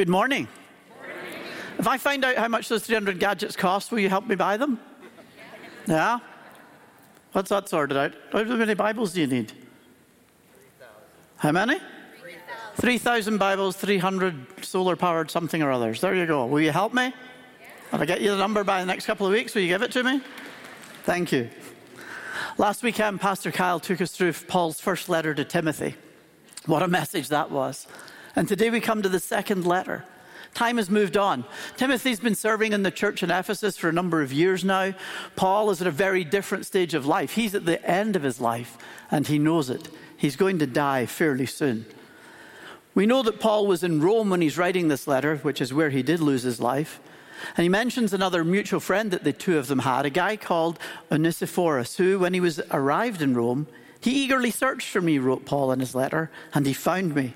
Good morning. If I find out how much those 300 gadgets cost, will you help me buy them? Yeah? What's that sorted out? How many Bibles do you need? How many? 3,000 Bibles, 300 solar powered something or others. There you go. Will you help me? Will I get you the number by the next couple of weeks? Will you give it to me? Thank you. Last weekend, Pastor Kyle took us through Paul's first letter to Timothy. What a message that was. And today we come to the second letter. Time has moved on. Timothy's been serving in the church in Ephesus for a number of years now. Paul is at a very different stage of life. He's at the end of his life, and he knows it. He's going to die fairly soon. We know that Paul was in Rome when he's writing this letter, which is where he did lose his life. And he mentions another mutual friend that the two of them had, a guy called Onesiphorus, who, when he was arrived in Rome, he eagerly searched for me, wrote Paul in his letter, and he found me.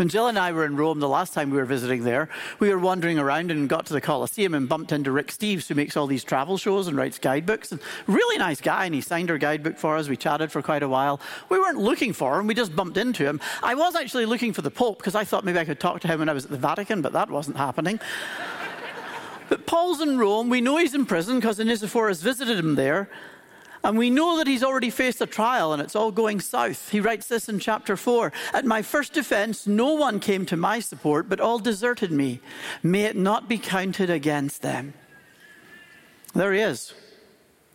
When Jill and I were in Rome the last time we were visiting there, we were wandering around and got to the Colosseum and bumped into Rick Steves, who makes all these travel shows and writes guidebooks. And really nice guy, and he signed our guidebook for us. We chatted for quite a while. We weren't looking for him, we just bumped into him. I was actually looking for the Pope because I thought maybe I could talk to him when I was at the Vatican, but that wasn't happening. But Paul's in Rome. We know he's in prison because Onesiphorus visited him there. And we know that he's already faced a trial and it's all going south. He writes this in chapter 4 At my first defense, no one came to my support, but all deserted me. May it not be counted against them. There he is,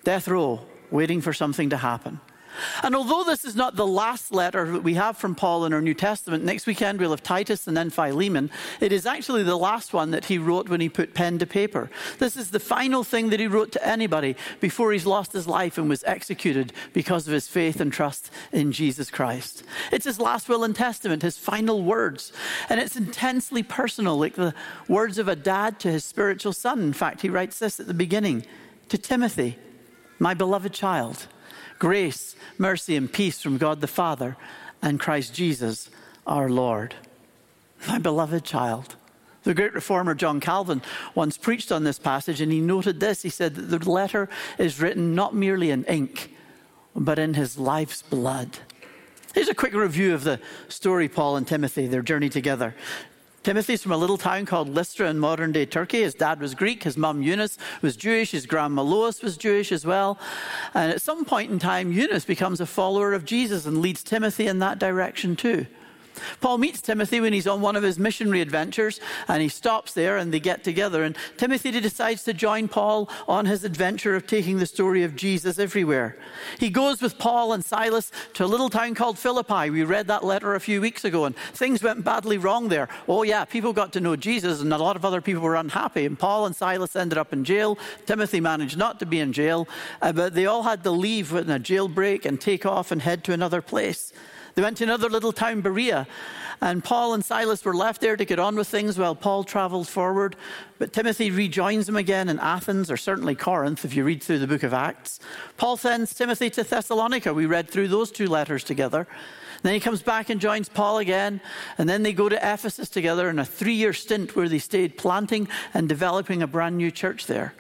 death row, waiting for something to happen. And although this is not the last letter that we have from Paul in our New Testament, next weekend we'll have Titus and then Philemon, it is actually the last one that he wrote when he put pen to paper. This is the final thing that he wrote to anybody before he's lost his life and was executed because of his faith and trust in Jesus Christ. It's his last will and testament, his final words. And it's intensely personal, like the words of a dad to his spiritual son. In fact, he writes this at the beginning to Timothy, my beloved child. Grace, mercy, and peace from God the Father and Christ Jesus our Lord. My beloved child. The great reformer John Calvin once preached on this passage and he noted this. He said that the letter is written not merely in ink, but in his life's blood. Here's a quick review of the story, Paul and Timothy, their journey together. Timothy's from a little town called Lystra in modern day Turkey. His dad was Greek, his mum Eunice was Jewish, his grandma Lois was Jewish as well. And at some point in time, Eunice becomes a follower of Jesus and leads Timothy in that direction too. Paul meets Timothy when he's on one of his missionary adventures and he stops there and they get together. And Timothy decides to join Paul on his adventure of taking the story of Jesus everywhere. He goes with Paul and Silas to a little town called Philippi. We read that letter a few weeks ago and things went badly wrong there. Oh, yeah, people got to know Jesus and a lot of other people were unhappy. And Paul and Silas ended up in jail. Timothy managed not to be in jail, uh, but they all had to leave in a jailbreak and take off and head to another place. They went to another little town, Berea, and Paul and Silas were left there to get on with things while Paul traveled forward. But Timothy rejoins them again in Athens, or certainly Corinth, if you read through the book of Acts. Paul sends Timothy to Thessalonica. We read through those two letters together. Then he comes back and joins Paul again, and then they go to Ephesus together in a three year stint where they stayed planting and developing a brand new church there.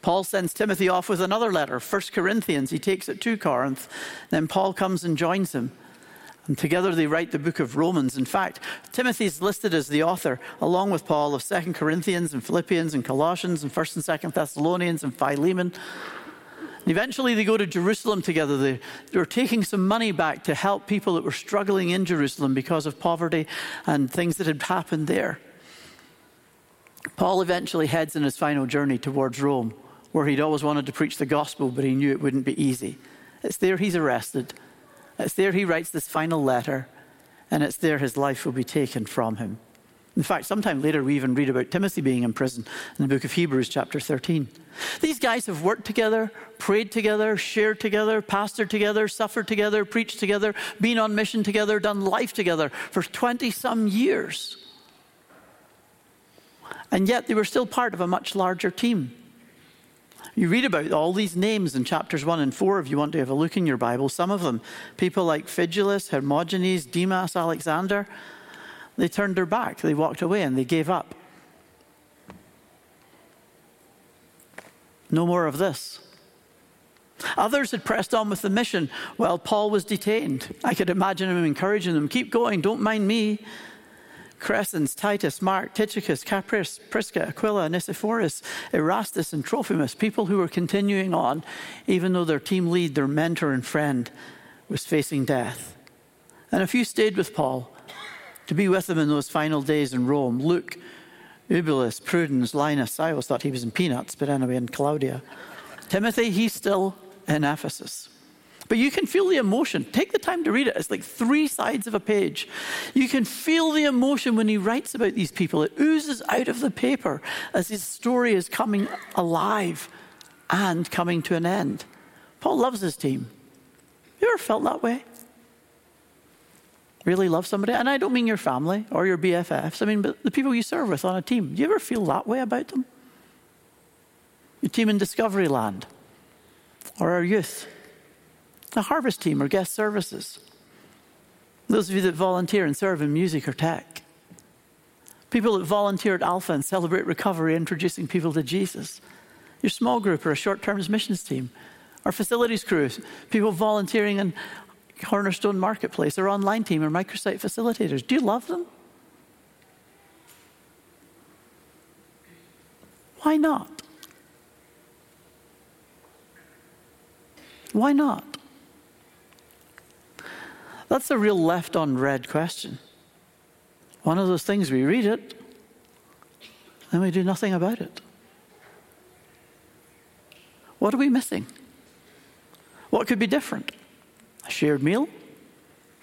Paul sends Timothy off with another letter, 1 Corinthians. He takes it to Corinth. Then Paul comes and joins him. And together they write the book of Romans. In fact, Timothy is listed as the author, along with Paul, of 2 Corinthians and Philippians and Colossians and 1st and 2nd Thessalonians and Philemon. And eventually they go to Jerusalem together. They, they were taking some money back to help people that were struggling in Jerusalem because of poverty and things that had happened there. Paul eventually heads in his final journey towards Rome, where he'd always wanted to preach the gospel, but he knew it wouldn't be easy. It's there he's arrested it's there he writes this final letter, and it's there his life will be taken from him. In fact, sometime later we even read about Timothy being in prison in the book of Hebrews, chapter 13. These guys have worked together, prayed together, shared together, pastored together, suffered together, preached together, been on mission together, done life together for 20 some years. And yet they were still part of a much larger team. You read about all these names in chapters 1 and 4 if you want to have a look in your Bible. Some of them, people like Phygelus, Hermogenes, Demas, Alexander, they turned their back, they walked away, and they gave up. No more of this. Others had pressed on with the mission while Paul was detained. I could imagine him encouraging them keep going, don't mind me. Crescens, Titus, Mark, Tychicus, Carpus, Prisca, Aquila, Onesiphorus, Erastus, and Trophimus, people who were continuing on, even though their team lead, their mentor and friend, was facing death. And a few stayed with Paul to be with him in those final days in Rome. Luke, Eubulus, Prudence, Linus. I always thought he was in Peanuts, but anyway, in Claudia. Timothy, he's still in Ephesus. But you can feel the emotion. Take the time to read it. It's like three sides of a page. You can feel the emotion when he writes about these people. It oozes out of the paper as his story is coming alive and coming to an end. Paul loves his team. You ever felt that way? Really love somebody? And I don't mean your family or your BFFs. I mean the people you serve with on a team. Do you ever feel that way about them? Your team in Discovery Land or our youth the harvest team or guest services. Those of you that volunteer and serve in music or tech. People that volunteer at Alpha and celebrate recovery, introducing people to Jesus. Your small group or a short term missions team. Our facilities crews, people volunteering in Cornerstone Marketplace, our online team, or microsite facilitators. Do you love them? Why not? Why not? That's a real left unread question. One of those things we read it and we do nothing about it. What are we missing? What could be different? A shared meal?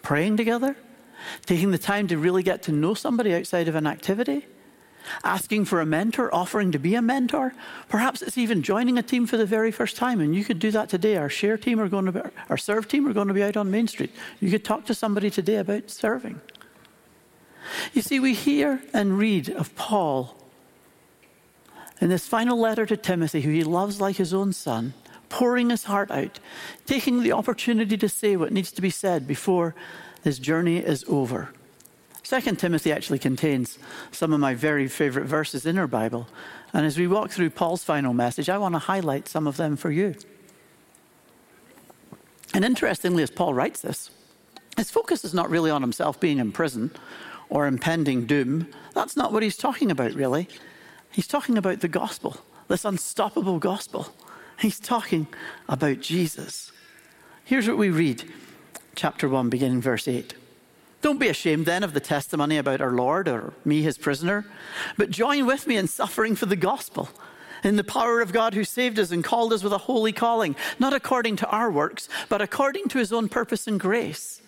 Praying together? Taking the time to really get to know somebody outside of an activity? Asking for a mentor, offering to be a mentor. Perhaps it's even joining a team for the very first time, and you could do that today. Our share team are going to be, our serve team are going to be out on Main Street. You could talk to somebody today about serving. You see, we hear and read of Paul in this final letter to Timothy, who he loves like his own son, pouring his heart out, taking the opportunity to say what needs to be said before his journey is over. Second Timothy actually contains some of my very favorite verses in our Bible. And as we walk through Paul's final message, I want to highlight some of them for you. And interestingly, as Paul writes this, his focus is not really on himself being in prison or impending doom. That's not what he's talking about, really. He's talking about the gospel, this unstoppable gospel. He's talking about Jesus. Here's what we read, chapter 1, beginning verse 8. Don't be ashamed then of the testimony about our Lord or me, his prisoner, but join with me in suffering for the gospel, in the power of God who saved us and called us with a holy calling, not according to our works, but according to his own purpose and grace.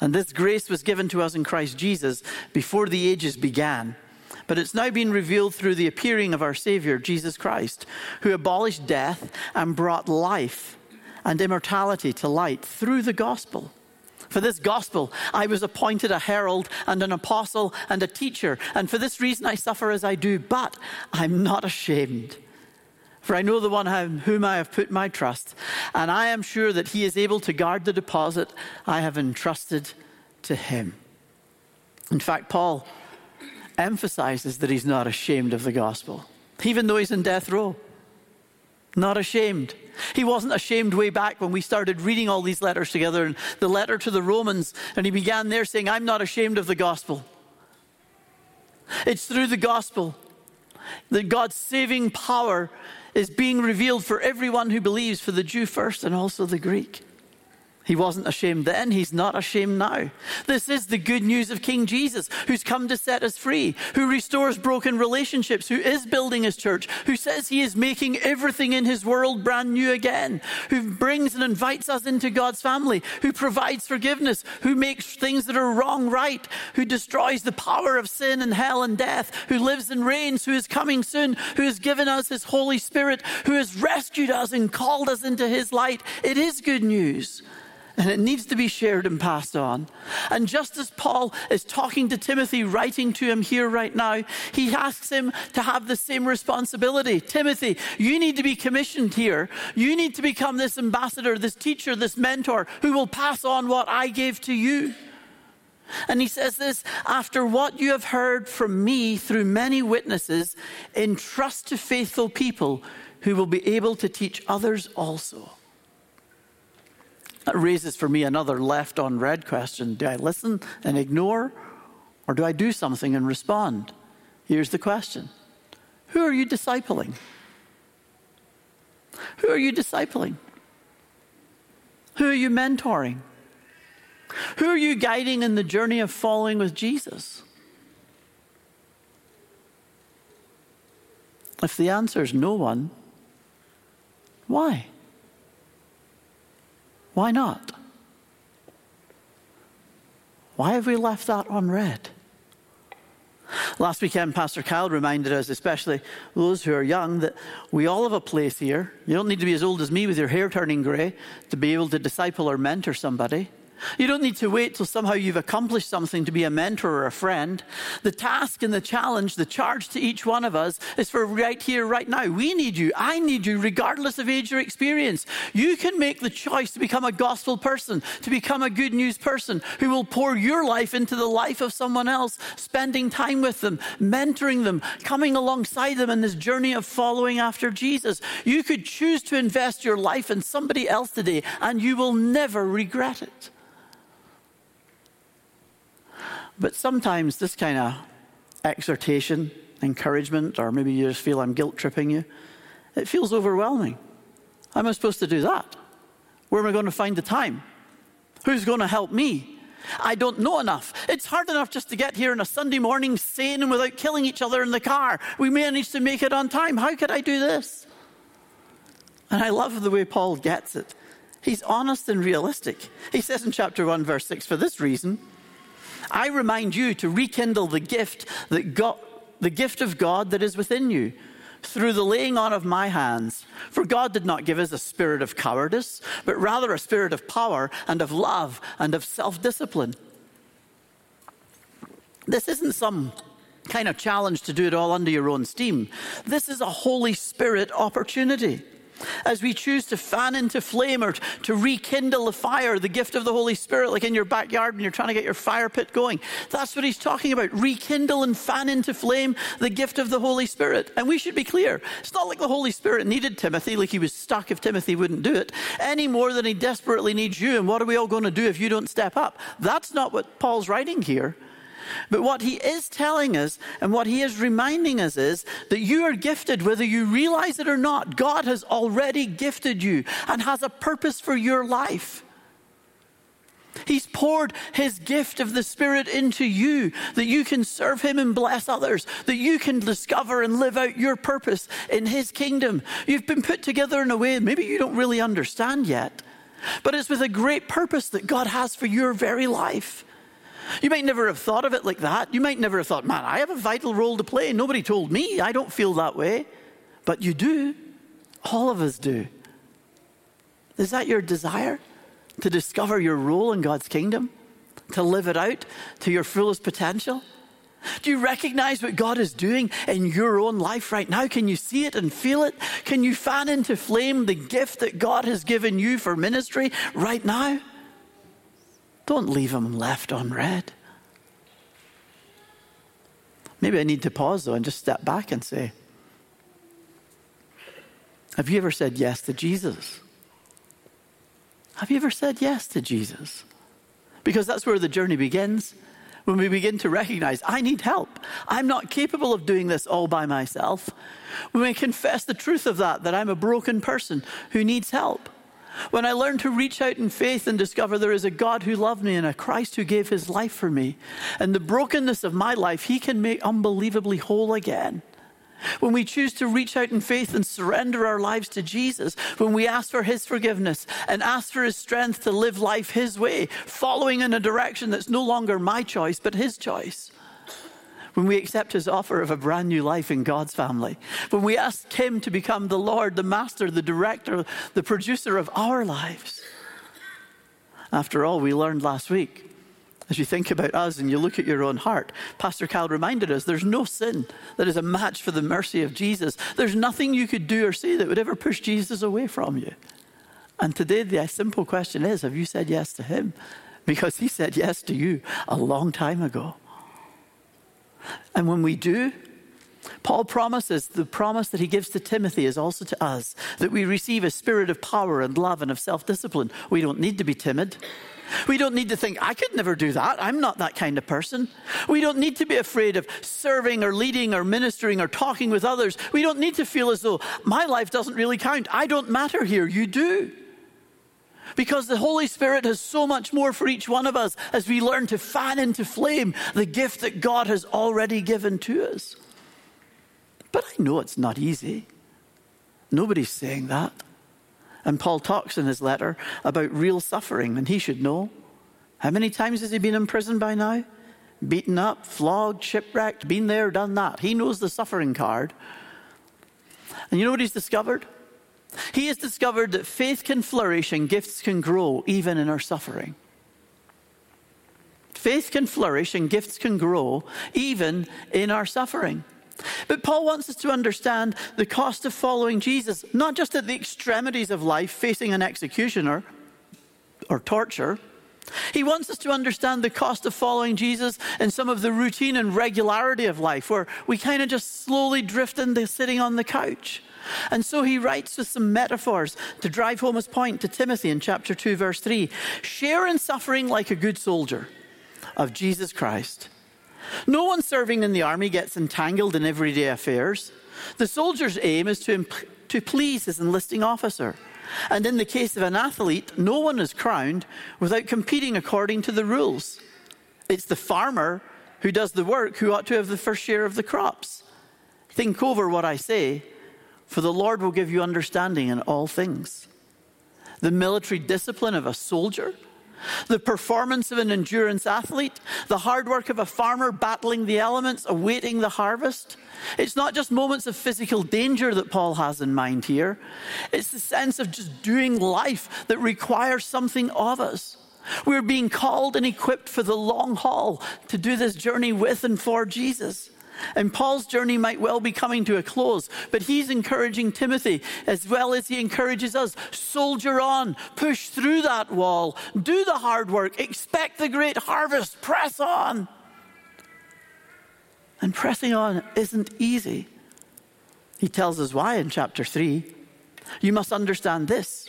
And this grace was given to us in Christ Jesus before the ages began. But it's now been revealed through the appearing of our Savior, Jesus Christ, who abolished death and brought life and immortality to light through the gospel. For this gospel, I was appointed a herald and an apostle and a teacher, and for this reason I suffer as I do, but I'm not ashamed. For I know the one whom I have put my trust, and I am sure that he is able to guard the deposit I have entrusted to him. In fact, Paul emphasizes that he's not ashamed of the gospel, even though he's in death row. Not ashamed. He wasn't ashamed way back when we started reading all these letters together and the letter to the Romans, and he began there saying, I'm not ashamed of the gospel. It's through the gospel that God's saving power is being revealed for everyone who believes, for the Jew first and also the Greek. He wasn't ashamed then, he's not ashamed now. This is the good news of King Jesus, who's come to set us free, who restores broken relationships, who is building his church, who says he is making everything in his world brand new again, who brings and invites us into God's family, who provides forgiveness, who makes things that are wrong right, who destroys the power of sin and hell and death, who lives and reigns, who is coming soon, who has given us his Holy Spirit, who has rescued us and called us into his light. It is good news and it needs to be shared and passed on. And just as Paul is talking to Timothy, writing to him here right now, he asks him to have the same responsibility. Timothy, you need to be commissioned here. You need to become this ambassador, this teacher, this mentor who will pass on what I gave to you. And he says this after what you have heard from me through many witnesses, entrust to faithful people who will be able to teach others also. That raises for me another left on read question. Do I listen and ignore, Or do I do something and respond? Here's the question Who are you discipling? Who are you discipling? Who are you mentoring? Who are you guiding in the journey of following with Jesus? If the answer is no one, why? Why not? Why have we left that unread? Last weekend, Pastor Kyle reminded us, especially those who are young, that we all have a place here. You don't need to be as old as me with your hair turning grey to be able to disciple or mentor somebody. You don't need to wait till somehow you've accomplished something to be a mentor or a friend. The task and the challenge, the charge to each one of us is for right here, right now. We need you. I need you, regardless of age or experience. You can make the choice to become a gospel person, to become a good news person who will pour your life into the life of someone else, spending time with them, mentoring them, coming alongside them in this journey of following after Jesus. You could choose to invest your life in somebody else today, and you will never regret it. But sometimes this kind of exhortation, encouragement, or maybe you just feel I'm guilt tripping you, it feels overwhelming. How am I supposed to do that? Where am I going to find the time? Who's going to help me? I don't know enough. It's hard enough just to get here on a Sunday morning sane and without killing each other in the car. We managed to make it on time. How could I do this? And I love the way Paul gets it. He's honest and realistic. He says in chapter 1, verse 6, for this reason, I remind you to rekindle the gift that God, the gift of God that is within you through the laying on of my hands. For God did not give us a spirit of cowardice, but rather a spirit of power and of love and of self discipline. This isn't some kind of challenge to do it all under your own steam. This is a Holy Spirit opportunity as we choose to fan into flame or to rekindle the fire, the gift of the Holy Spirit, like in your backyard when you're trying to get your fire pit going. That's what he's talking about. Rekindle and fan into flame the gift of the Holy Spirit. And we should be clear it's not like the Holy Spirit needed Timothy, like he was stuck if Timothy wouldn't do it, any more than he desperately needs you. And what are we all going to do if you don't step up? That's not what Paul's writing here. But what he is telling us and what he is reminding us is that you are gifted, whether you realize it or not. God has already gifted you and has a purpose for your life. He's poured his gift of the Spirit into you that you can serve him and bless others, that you can discover and live out your purpose in his kingdom. You've been put together in a way maybe you don't really understand yet, but it's with a great purpose that God has for your very life. You might never have thought of it like that. You might never have thought, man, I have a vital role to play. Nobody told me. I don't feel that way. But you do. All of us do. Is that your desire? To discover your role in God's kingdom? To live it out to your fullest potential? Do you recognize what God is doing in your own life right now? Can you see it and feel it? Can you fan into flame the gift that God has given you for ministry right now? Don't leave them left unread. Maybe I need to pause though and just step back and say, Have you ever said yes to Jesus? Have you ever said yes to Jesus? Because that's where the journey begins. When we begin to recognize, I need help. I'm not capable of doing this all by myself. When we confess the truth of that, that I'm a broken person who needs help. When I learned to reach out in faith and discover there is a God who loved me and a Christ who gave his life for me, and the brokenness of my life, he can make unbelievably whole again. When we choose to reach out in faith and surrender our lives to Jesus, when we ask for His forgiveness and ask for His strength to live life His way, following in a direction that's no longer my choice, but His choice, when we accept his offer of a brand new life in God's family, when we ask him to become the Lord, the master, the director, the producer of our lives. After all, we learned last week, as you think about us and you look at your own heart, Pastor Cal reminded us there's no sin that is a match for the mercy of Jesus. There's nothing you could do or say that would ever push Jesus away from you. And today, the simple question is have you said yes to him? Because he said yes to you a long time ago. And when we do, Paul promises the promise that he gives to Timothy is also to us that we receive a spirit of power and love and of self discipline. We don't need to be timid. We don't need to think, I could never do that. I'm not that kind of person. We don't need to be afraid of serving or leading or ministering or talking with others. We don't need to feel as though my life doesn't really count. I don't matter here. You do. Because the Holy Spirit has so much more for each one of us as we learn to fan into flame the gift that God has already given to us. But I know it's not easy. Nobody's saying that. And Paul talks in his letter about real suffering, and he should know. How many times has he been in prison by now? Beaten up, flogged, shipwrecked, been there, done that. He knows the suffering card. And you know what he's discovered? He has discovered that faith can flourish and gifts can grow even in our suffering. Faith can flourish and gifts can grow even in our suffering. But Paul wants us to understand the cost of following Jesus, not just at the extremities of life, facing an executioner or torture. He wants us to understand the cost of following Jesus in some of the routine and regularity of life, where we kind of just slowly drift into sitting on the couch. And so he writes with some metaphors to drive home his point to Timothy in chapter 2, verse 3 Share in suffering like a good soldier of Jesus Christ. No one serving in the army gets entangled in everyday affairs. The soldier's aim is to, imp- to please his enlisting officer. And in the case of an athlete, no one is crowned without competing according to the rules. It's the farmer who does the work who ought to have the first share of the crops. Think over what I say for the Lord will give you understanding in all things. The military discipline of a soldier, the performance of an endurance athlete, the hard work of a farmer battling the elements, awaiting the harvest. It's not just moments of physical danger that Paul has in mind here, it's the sense of just doing life that requires something of us. We're being called and equipped for the long haul to do this journey with and for Jesus. And Paul's journey might well be coming to a close, but he's encouraging Timothy as well as he encourages us soldier on, push through that wall, do the hard work, expect the great harvest, press on. And pressing on isn't easy. He tells us why in chapter 3. You must understand this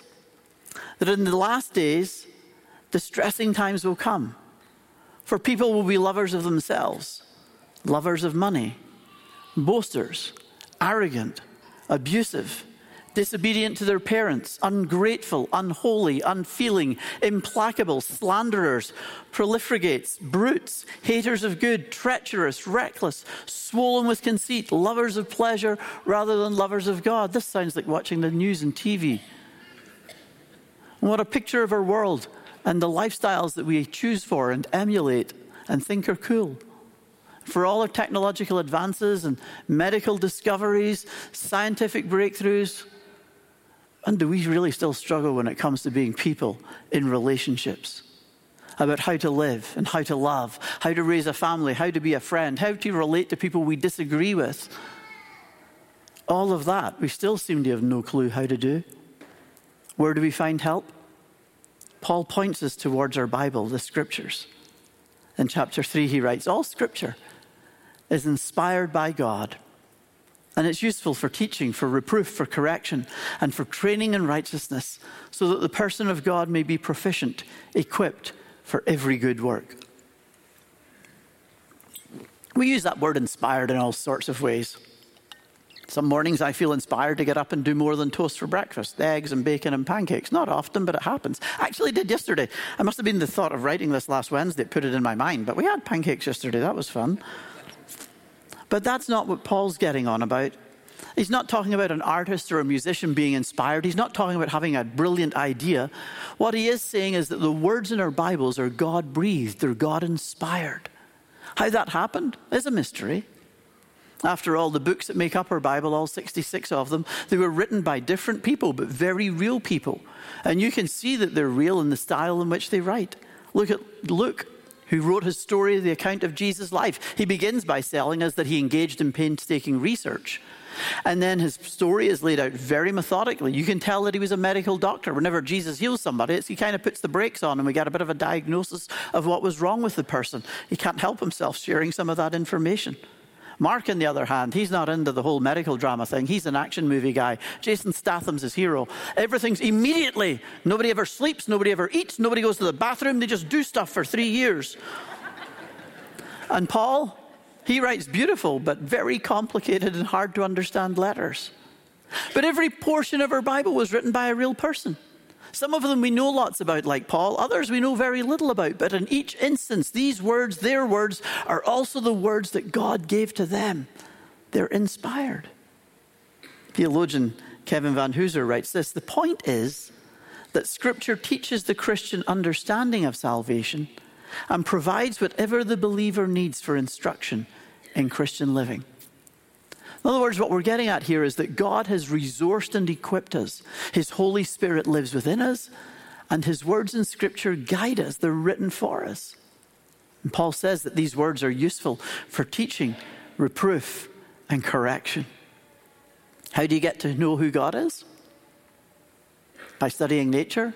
that in the last days, distressing times will come, for people will be lovers of themselves lovers of money, boasters, arrogant, abusive, disobedient to their parents, ungrateful, unholy, unfeeling, implacable, slanderers, profligates, brutes, haters of good, treacherous, reckless, swollen with conceit, lovers of pleasure rather than lovers of God. This sounds like watching the news and TV. What a picture of our world and the lifestyles that we choose for and emulate and think are cool for all our technological advances and medical discoveries, scientific breakthroughs. And do we really still struggle when it comes to being people in relationships? About how to live and how to love, how to raise a family, how to be a friend, how to relate to people we disagree with. All of that, we still seem to have no clue how to do. Where do we find help? Paul points us towards our Bible, the scriptures. In chapter 3, he writes, All scripture is inspired by God. And it's useful for teaching, for reproof, for correction, and for training in righteousness, so that the person of God may be proficient, equipped for every good work. We use that word inspired in all sorts of ways. Some mornings I feel inspired to get up and do more than toast for breakfast eggs and bacon and pancakes. Not often, but it happens. I actually did yesterday. I must have been the thought of writing this last Wednesday that put it in my mind, but we had pancakes yesterday. That was fun. But that's not what Paul's getting on about. He's not talking about an artist or a musician being inspired. He's not talking about having a brilliant idea. What he is saying is that the words in our Bibles are God breathed, they're God inspired. How that happened is a mystery. After all, the books that make up our Bible, all 66 of them, they were written by different people, but very real people. And you can see that they're real in the style in which they write. Look at Luke who wrote his story, the account of Jesus' life. He begins by telling us that he engaged in painstaking research. And then his story is laid out very methodically. You can tell that he was a medical doctor. Whenever Jesus heals somebody, he kind of puts the brakes on and we get a bit of a diagnosis of what was wrong with the person. He can't help himself sharing some of that information. Mark, on the other hand, he's not into the whole medical drama thing. He's an action movie guy. Jason Statham's his hero. Everything's immediately. Nobody ever sleeps, nobody ever eats, nobody goes to the bathroom. They just do stuff for three years. and Paul, he writes beautiful but very complicated and hard to understand letters. But every portion of our Bible was written by a real person. Some of them we know lots about, like Paul. Others we know very little about. But in each instance, these words, their words, are also the words that God gave to them. They're inspired. Theologian Kevin Vanhoozer writes this The point is that Scripture teaches the Christian understanding of salvation and provides whatever the believer needs for instruction in Christian living. In other words, what we're getting at here is that God has resourced and equipped us. His Holy Spirit lives within us, and His words in Scripture guide us. They're written for us. And Paul says that these words are useful for teaching, reproof, and correction. How do you get to know who God is? By studying nature?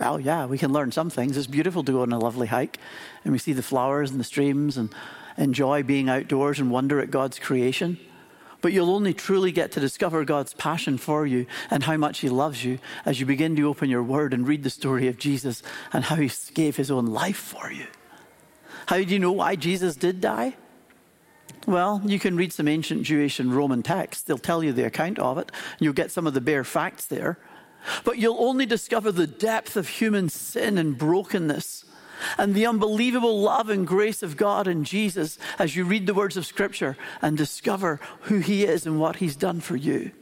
Well, yeah, we can learn some things. It's beautiful to go on a lovely hike and we see the flowers and the streams and enjoy being outdoors and wonder at God's creation. But you'll only truly get to discover God's passion for you and how much He loves you as you begin to open your Word and read the story of Jesus and how He gave His own life for you. How do you know why Jesus did die? Well, you can read some ancient Jewish and Roman texts. They'll tell you the account of it. You'll get some of the bare facts there. But you'll only discover the depth of human sin and brokenness and the unbelievable love and grace of God in Jesus as you read the words of Scripture and discover who He is and what He's done for you.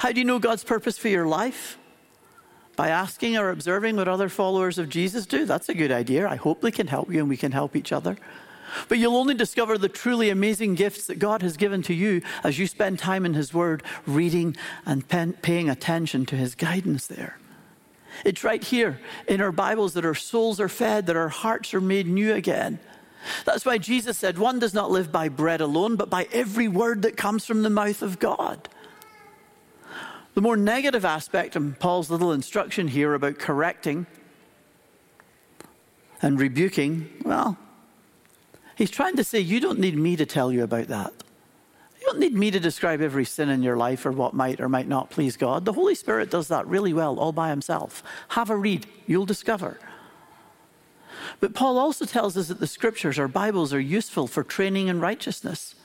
How do you know God's purpose for your life? By asking or observing what other followers of Jesus do. That's a good idea. I hope they can help you and we can help each other. But you'll only discover the truly amazing gifts that God has given to you as you spend time in His Word, reading and paying attention to His guidance there. It's right here in our Bibles that our souls are fed, that our hearts are made new again. That's why Jesus said, One does not live by bread alone, but by every word that comes from the mouth of God. The more negative aspect of Paul's little instruction here about correcting and rebuking, well, he's trying to say, You don't need me to tell you about that. Don't need me to describe every sin in your life or what might or might not please God. The Holy Spirit does that really well all by himself. Have a read, you'll discover. But Paul also tells us that the scriptures, our Bibles, are useful for training in righteousness.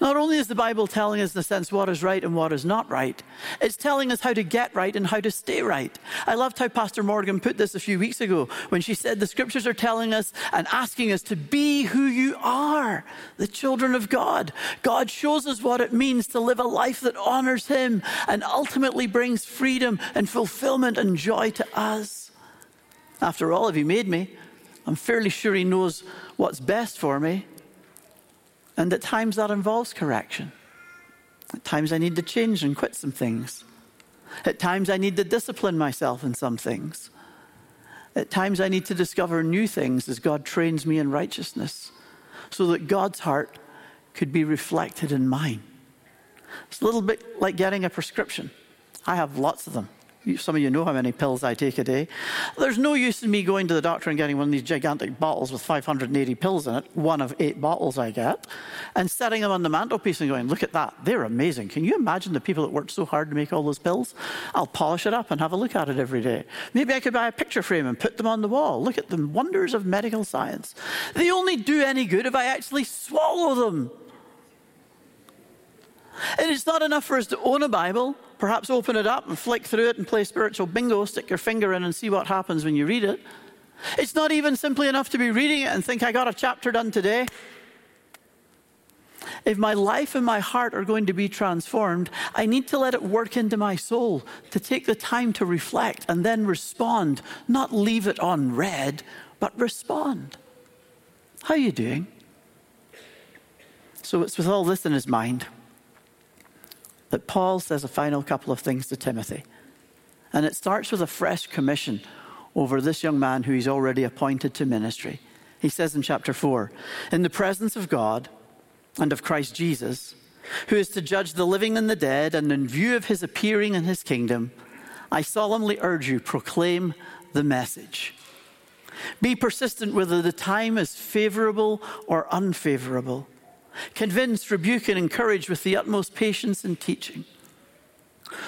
Not only is the Bible telling us, in a sense, what is right and what is not right, it's telling us how to get right and how to stay right. I loved how Pastor Morgan put this a few weeks ago when she said the scriptures are telling us and asking us to be who you are, the children of God. God shows us what it means to live a life that honors Him and ultimately brings freedom and fulfillment and joy to us. After all, if He made me, I'm fairly sure He knows what's best for me. And at times that involves correction. At times I need to change and quit some things. At times I need to discipline myself in some things. At times I need to discover new things as God trains me in righteousness so that God's heart could be reflected in mine. It's a little bit like getting a prescription. I have lots of them. Some of you know how many pills I take a day. There's no use in me going to the doctor and getting one of these gigantic bottles with 580 pills in it, one of eight bottles I get, and setting them on the mantelpiece and going, look at that, they're amazing. Can you imagine the people that worked so hard to make all those pills? I'll polish it up and have a look at it every day. Maybe I could buy a picture frame and put them on the wall. Look at the wonders of medical science. They only do any good if I actually swallow them. And it's not enough for us to own a Bible perhaps open it up and flick through it and play spiritual bingo, stick your finger in and see what happens when you read it. It's not even simply enough to be reading it and think, I got a chapter done today. If my life and my heart are going to be transformed, I need to let it work into my soul, to take the time to reflect and then respond, not leave it on but respond. How are you doing? So it's with all this in his mind that Paul says a final couple of things to Timothy. And it starts with a fresh commission over this young man who he's already appointed to ministry. He says in chapter 4 In the presence of God and of Christ Jesus, who is to judge the living and the dead, and in view of his appearing in his kingdom, I solemnly urge you, proclaim the message. Be persistent whether the time is favorable or unfavorable. Convince, rebuke, and encourage with the utmost patience and teaching.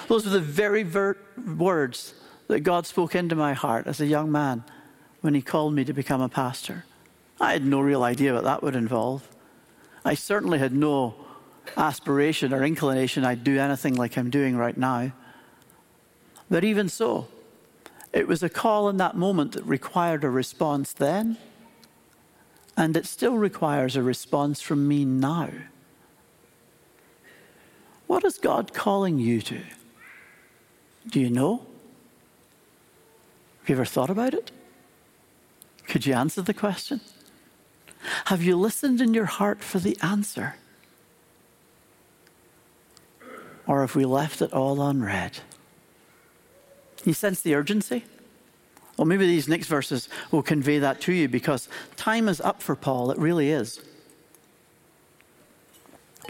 Those were the very ver- words that God spoke into my heart as a young man when He called me to become a pastor. I had no real idea what that would involve. I certainly had no aspiration or inclination I'd do anything like I'm doing right now. But even so, it was a call in that moment that required a response then, and it still requires a response from me now. What is God calling you to? Do you know? Have you ever thought about it? Could you answer the question? Have you listened in your heart for the answer? Or have we left it all unread? You sense the urgency? Well, maybe these next verses will convey that to you because time is up for Paul. It really is.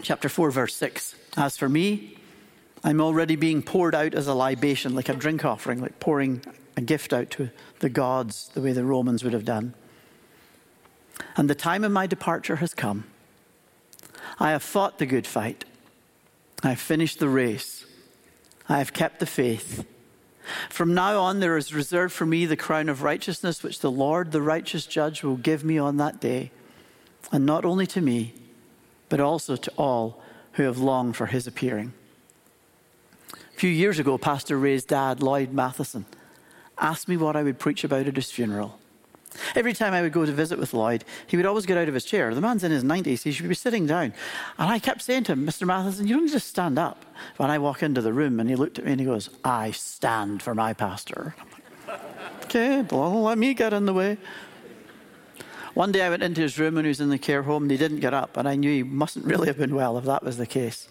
Chapter 4, verse 6. As for me, I'm already being poured out as a libation, like a drink offering, like pouring a gift out to the gods, the way the Romans would have done. And the time of my departure has come. I have fought the good fight. I have finished the race. I have kept the faith. From now on, there is reserved for me the crown of righteousness, which the Lord, the righteous judge, will give me on that day. And not only to me, but also to all who have longed for his appearing. A few years ago, Pastor Ray's dad, Lloyd Matheson, asked me what I would preach about at his funeral. Every time I would go to visit with Lloyd, he would always get out of his chair. The man's in his 90s, he should be sitting down. And I kept saying to him, Mr. Matheson, you don't just stand up. When I walk into the room and he looked at me and he goes, I stand for my pastor. okay, don't let me get in the way. One day I went into his room when he was in the care home and he didn't get up, and I knew he mustn't really have been well if that was the case.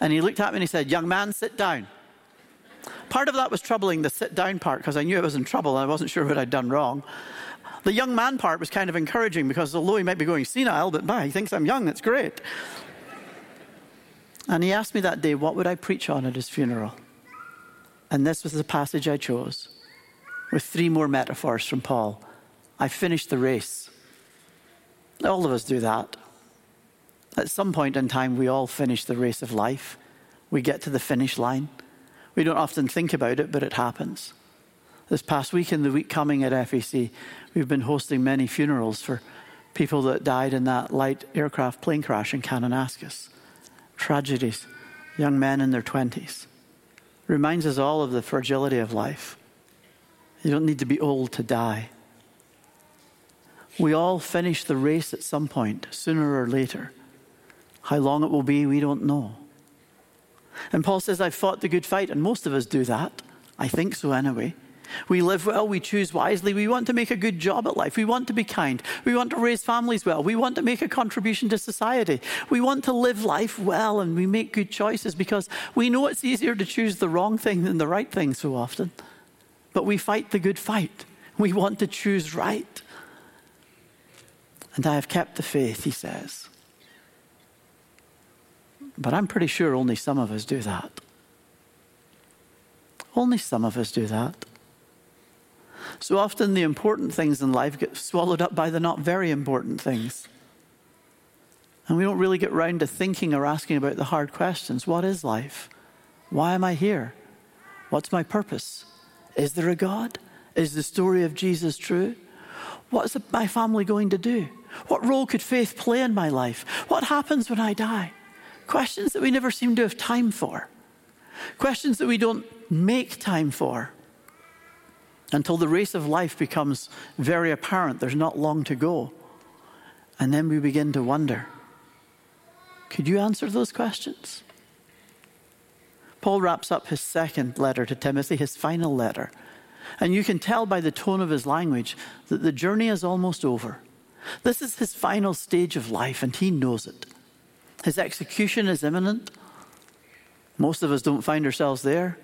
And he looked at me and he said, Young man, sit down. Part of that was troubling the sit down part because I knew I was in trouble and I wasn't sure what I'd done wrong. The young man part was kind of encouraging because although he might be going senile, but bah, he thinks I'm young, that's great. And he asked me that day, what would I preach on at his funeral? And this was the passage I chose, with three more metaphors from Paul. I finished the race. All of us do that. At some point in time, we all finish the race of life. We get to the finish line. We don't often think about it, but it happens. This past week and the week coming at FEC, we've been hosting many funerals for people that died in that light aircraft plane crash in Kananaskis. Tragedies, young men in their 20s. Reminds us all of the fragility of life. You don't need to be old to die. We all finish the race at some point, sooner or later. How long it will be, we don't know. And Paul says, I've fought the good fight, and most of us do that. I think so anyway. We live well, we choose wisely, we want to make a good job at life, we want to be kind, we want to raise families well, we want to make a contribution to society, we want to live life well, and we make good choices because we know it's easier to choose the wrong thing than the right thing so often. But we fight the good fight, we want to choose right. And I have kept the faith, he says. But I'm pretty sure only some of us do that. Only some of us do that. So often the important things in life get swallowed up by the not very important things. And we don't really get round to thinking or asking about the hard questions. What is life? Why am I here? What's my purpose? Is there a God? Is the story of Jesus true? What's my family going to do? What role could faith play in my life? What happens when I die? Questions that we never seem to have time for. Questions that we don't make time for until the race of life becomes very apparent. There's not long to go. And then we begin to wonder could you answer those questions? Paul wraps up his second letter to Timothy, his final letter. And you can tell by the tone of his language that the journey is almost over. This is his final stage of life, and he knows it. His execution is imminent. Most of us don't find ourselves there,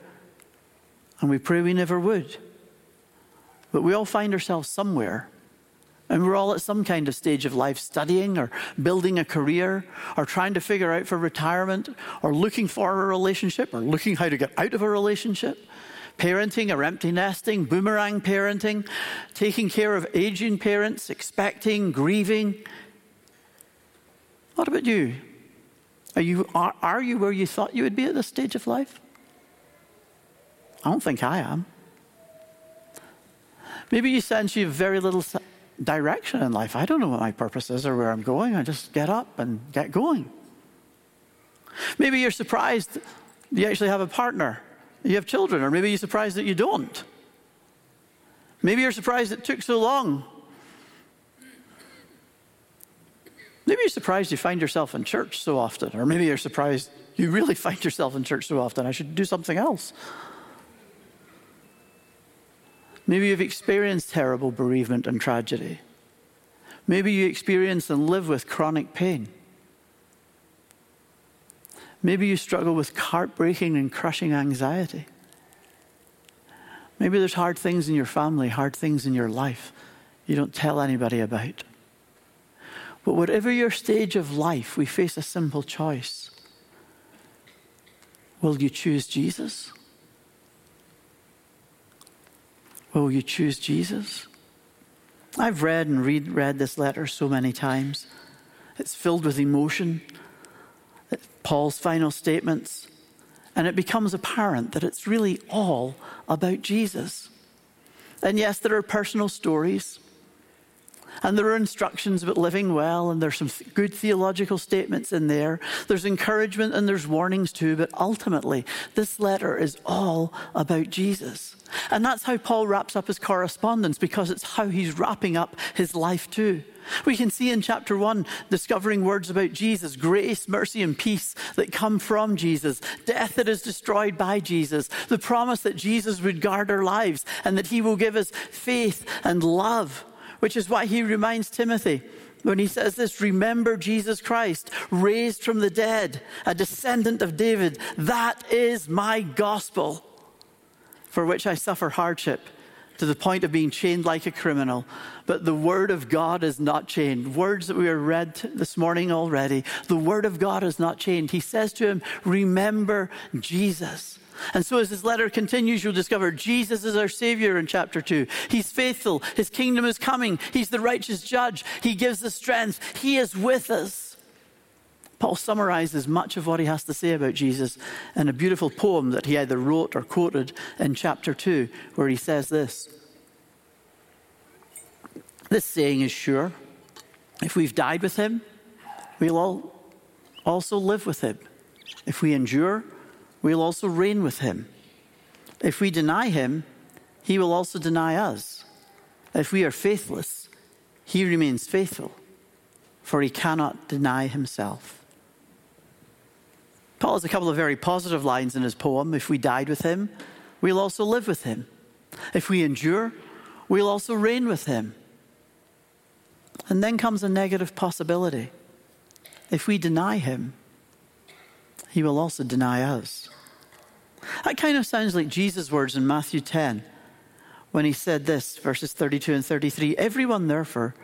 and we pray we never would. But we all find ourselves somewhere. And we're all at some kind of stage of life, studying or building a career, or trying to figure out for retirement, or looking for a relationship, or looking how to get out of a relationship, parenting or empty nesting, boomerang parenting, taking care of aging parents, expecting, grieving. What about you? Are you, are, are you where you thought you would be at this stage of life? I don't think I am. Maybe you sense you have very little direction in life. I don't know what my purpose is or where I'm going. I just get up and get going. Maybe you're surprised you actually have a partner, you have children, or maybe you're surprised that you don't. Maybe you're surprised it took so long. Maybe you're surprised you find yourself in church so often, or maybe you're surprised you really find yourself in church so often. I should do something else. Maybe you've experienced terrible bereavement and tragedy. Maybe you experience and live with chronic pain. Maybe you struggle with heartbreaking and crushing anxiety. Maybe there's hard things in your family, hard things in your life you don't tell anybody about. But whatever your stage of life, we face a simple choice. Will you choose Jesus? Will you choose Jesus? I've read and read, read this letter so many times. It's filled with emotion. Paul's final statements. And it becomes apparent that it's really all about Jesus. And yes, there are personal stories. And there are instructions about living well, and there's some good theological statements in there. There's encouragement and there's warnings too, but ultimately, this letter is all about Jesus. And that's how Paul wraps up his correspondence, because it's how he's wrapping up his life too. We can see in chapter one, discovering words about Jesus, grace, mercy, and peace that come from Jesus, death that is destroyed by Jesus, the promise that Jesus would guard our lives and that he will give us faith and love which is why he reminds Timothy when he says this remember Jesus Christ, raised from the dead, a descendant of David. That is my gospel, for which I suffer hardship to the point of being chained like a criminal. But the Word of God is not chained. Words that we read this morning already. The Word of God is not chained. He says to him, Remember Jesus. And so, as this letter continues, you'll discover Jesus is our Savior in chapter 2. He's faithful. His kingdom is coming. He's the righteous judge. He gives the strength. He is with us. Paul summarizes much of what he has to say about Jesus in a beautiful poem that he either wrote or quoted in chapter 2, where he says this This saying is sure. If we've died with him, we'll all also live with him. If we endure, we'll also reign with him. If we deny him, he will also deny us. If we are faithless, he remains faithful, for he cannot deny himself. Paul has a couple of very positive lines in his poem. If we died with him, we'll also live with him. If we endure, we'll also reign with him. And then comes a negative possibility. If we deny him, he will also deny us. That kind of sounds like Jesus' words in Matthew 10 when he said this, verses 32 and 33 Everyone, therefore,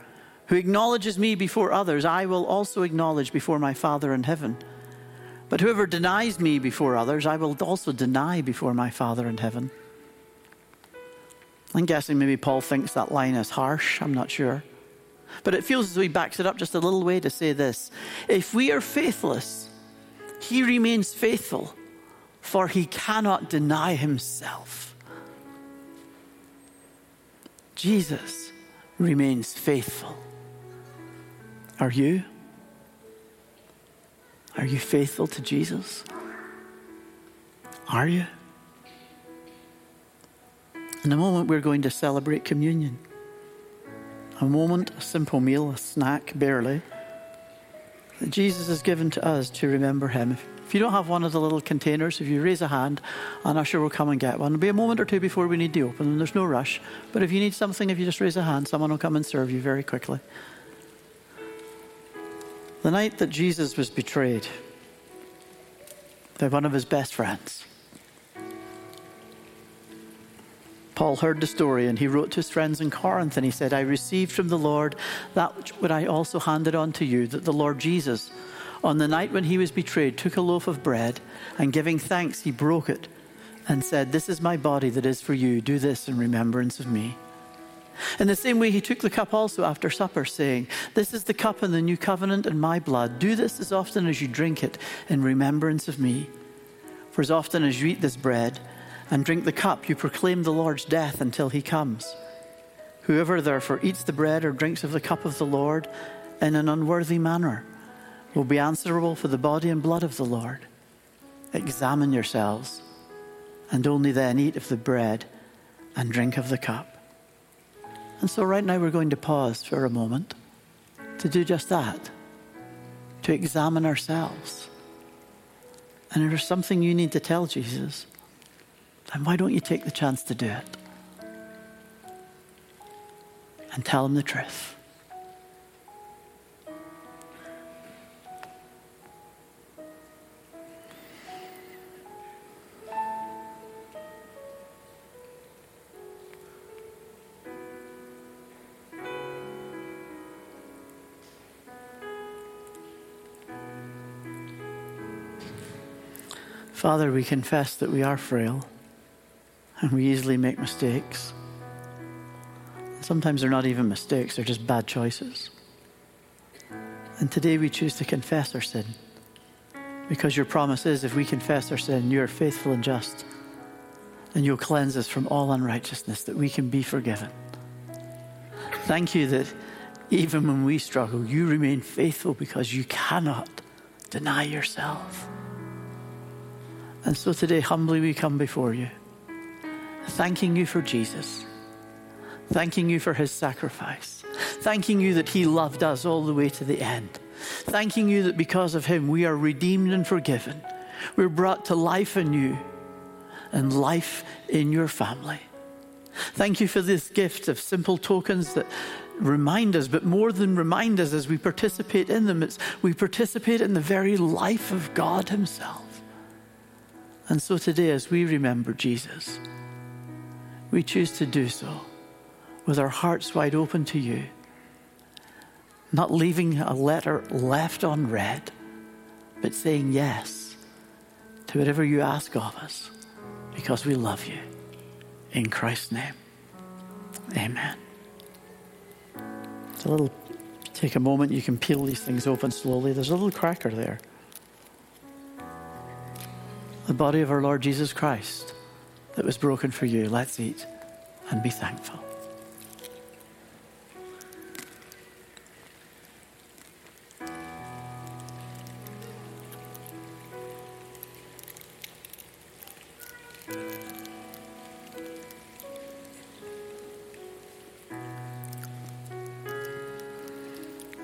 who acknowledges me before others, I will also acknowledge before my Father in heaven. But whoever denies me before others, I will also deny before my Father in heaven. I'm guessing maybe Paul thinks that line is harsh. I'm not sure. But it feels as though he backs it up just a little way to say this If we are faithless, he remains faithful, for he cannot deny himself. Jesus remains faithful. Are you? Are you faithful to Jesus? Are you? In a moment, we're going to celebrate communion. A moment, a simple meal, a snack, barely that Jesus has given to us to remember him. If you don't have one of the little containers, if you raise a hand, an usher will come and get one. It'll be a moment or two before we need to open them. There's no rush. But if you need something, if you just raise a hand, someone will come and serve you very quickly. The night that Jesus was betrayed by one of his best friends, Paul heard the story and he wrote to his friends in Corinth and he said, I received from the Lord that which I also handed on to you, that the Lord Jesus, on the night when he was betrayed, took a loaf of bread and giving thanks, he broke it and said, This is my body that is for you. Do this in remembrance of me. In the same way, he took the cup also after supper, saying, This is the cup in the new covenant in my blood. Do this as often as you drink it in remembrance of me. For as often as you eat this bread and drink the cup, you proclaim the Lord's death until he comes. Whoever therefore eats the bread or drinks of the cup of the Lord in an unworthy manner will be answerable for the body and blood of the Lord. Examine yourselves, and only then eat of the bread and drink of the cup. And so, right now, we're going to pause for a moment to do just that, to examine ourselves. And if there's something you need to tell Jesus, then why don't you take the chance to do it? And tell him the truth. Father, we confess that we are frail and we easily make mistakes. Sometimes they're not even mistakes, they're just bad choices. And today we choose to confess our sin because your promise is if we confess our sin, you are faithful and just and you'll cleanse us from all unrighteousness, that we can be forgiven. Thank you that even when we struggle, you remain faithful because you cannot deny yourself. And so today, humbly, we come before you, thanking you for Jesus, thanking you for his sacrifice, thanking you that he loved us all the way to the end, thanking you that because of him we are redeemed and forgiven. We're brought to life anew and life in your family. Thank you for this gift of simple tokens that remind us, but more than remind us as we participate in them, it's we participate in the very life of God Himself. And so today, as we remember Jesus, we choose to do so with our hearts wide open to you, not leaving a letter left unread, but saying yes to whatever you ask of us because we love you. In Christ's name, amen. It's a little, take a moment, you can peel these things open slowly. There's a little cracker there the body of our Lord Jesus Christ that was broken for you. Let's eat and be thankful.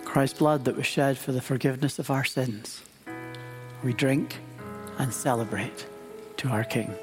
Christ's blood that was shed for the forgiveness of our sins. We drink and celebrate to our King.